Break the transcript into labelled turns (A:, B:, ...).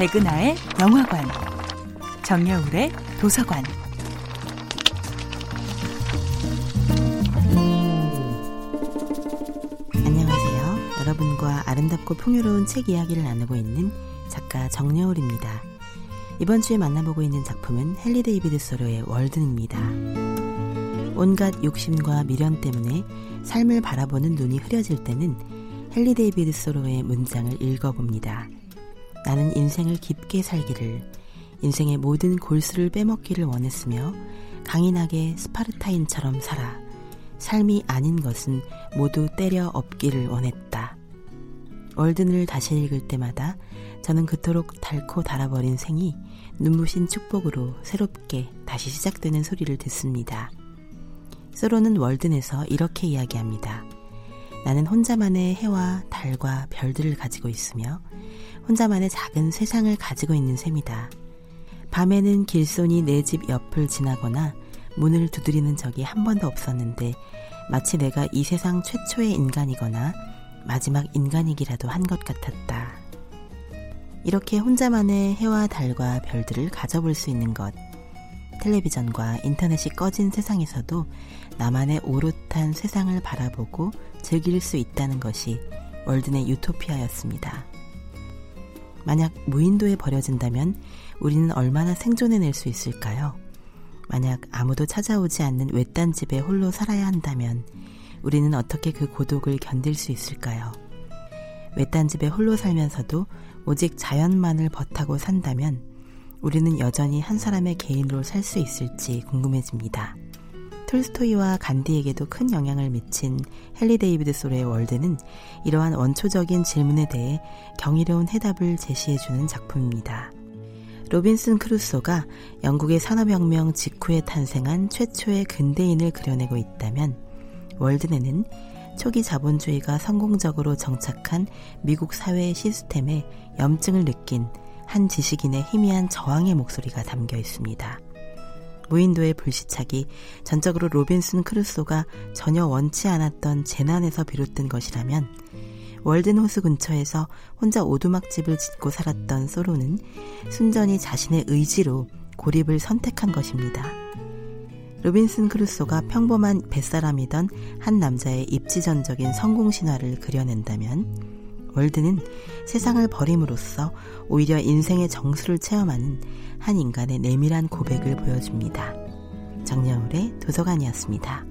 A: 백은하의 영화관, 정여울의 도서관.
B: 안녕하세요. 여러분과 아름답고 풍요로운 책 이야기를 나누고 있는 작가 정여울입니다. 이번 주에 만나보고 있는 작품은 헨리 데이비드 소로의 월든입니다. 온갖 욕심과 미련 때문에 삶을 바라보는 눈이 흐려질 때는 헨리 데이비드 소로의 문장을 읽어봅니다. 나는 인생을 깊게 살기를, 인생의 모든 골수를 빼먹기를 원했으며 강인하게 스파르타인처럼 살아 삶이 아닌 것은 모두 때려 엎기를 원했다. 월든을 다시 읽을 때마다 저는 그토록 닳고 닳아버린 생이 눈부신 축복으로 새롭게 다시 시작되는 소리를 듣습니다. 소로는 월든에서 이렇게 이야기합니다. 나는 혼자만의 해와 달과 별들을 가지고 있으며 혼자만의 작은 세상을 가지고 있는 셈이다. 밤에는 길손이 내 집 옆을 지나거나 문을 두드리는 적이 한 번도 없었는데 마치 내가 이 세상 최초의 인간이거나 마지막 인간이기라도 한 것 같았다. 이렇게 혼자만의 해와 달과 별들을 가져볼 수 있는 것. 텔레비전과 인터넷이 꺼진 세상에서도 나만의 오롯한 세상을 바라보고 즐길 수 있다는 것이 월든의 유토피아였습니다. 만약 무인도에 버려진다면 우리는 얼마나 생존해낼 수 있을까요? 만약 아무도 찾아오지 않는 외딴 집에 홀로 살아야 한다면 우리는 어떻게 그 고독을 견딜 수 있을까요? 외딴 집에 홀로 살면서도 오직 자연만을 벗하고 산다면 우리는 여전히 한 사람의 개인으로 살 수 있을지 궁금해집니다. 톨스토이와 간디에게도 큰 영향을 미친 헨리 데이비드 소로의 월든은 이러한 원초적인 질문에 대해 경이로운 해답을 제시해주는 작품입니다. 로빈슨 크루소가 영국의 산업혁명 직후에 탄생한 최초의 근대인을 그려내고 있다면 월든에는 초기 자본주의가 성공적으로 정착한 미국 사회의 시스템에 염증을 느낀 한 지식인의 희미한 저항의 목소리가 담겨 있습니다. 무인도의 불시착이 전적으로 로빈슨 크루소가 전혀 원치 않았던 재난에서 비롯된 것이라면 월든 호수 근처에서 혼자 오두막집을 짓고 살았던 소로는 순전히 자신의 의지로 고립을 선택한 것입니다. 로빈슨 크루소가 평범한 뱃사람이던 한 남자의 입지전적인 성공 신화를 그려낸다면 월든은 세상을 버림으로써 오히려 인생의 정수를 체험하는 한 인간의 내밀한 고백을 보여줍니다. 정여울의 도서관이었습니다.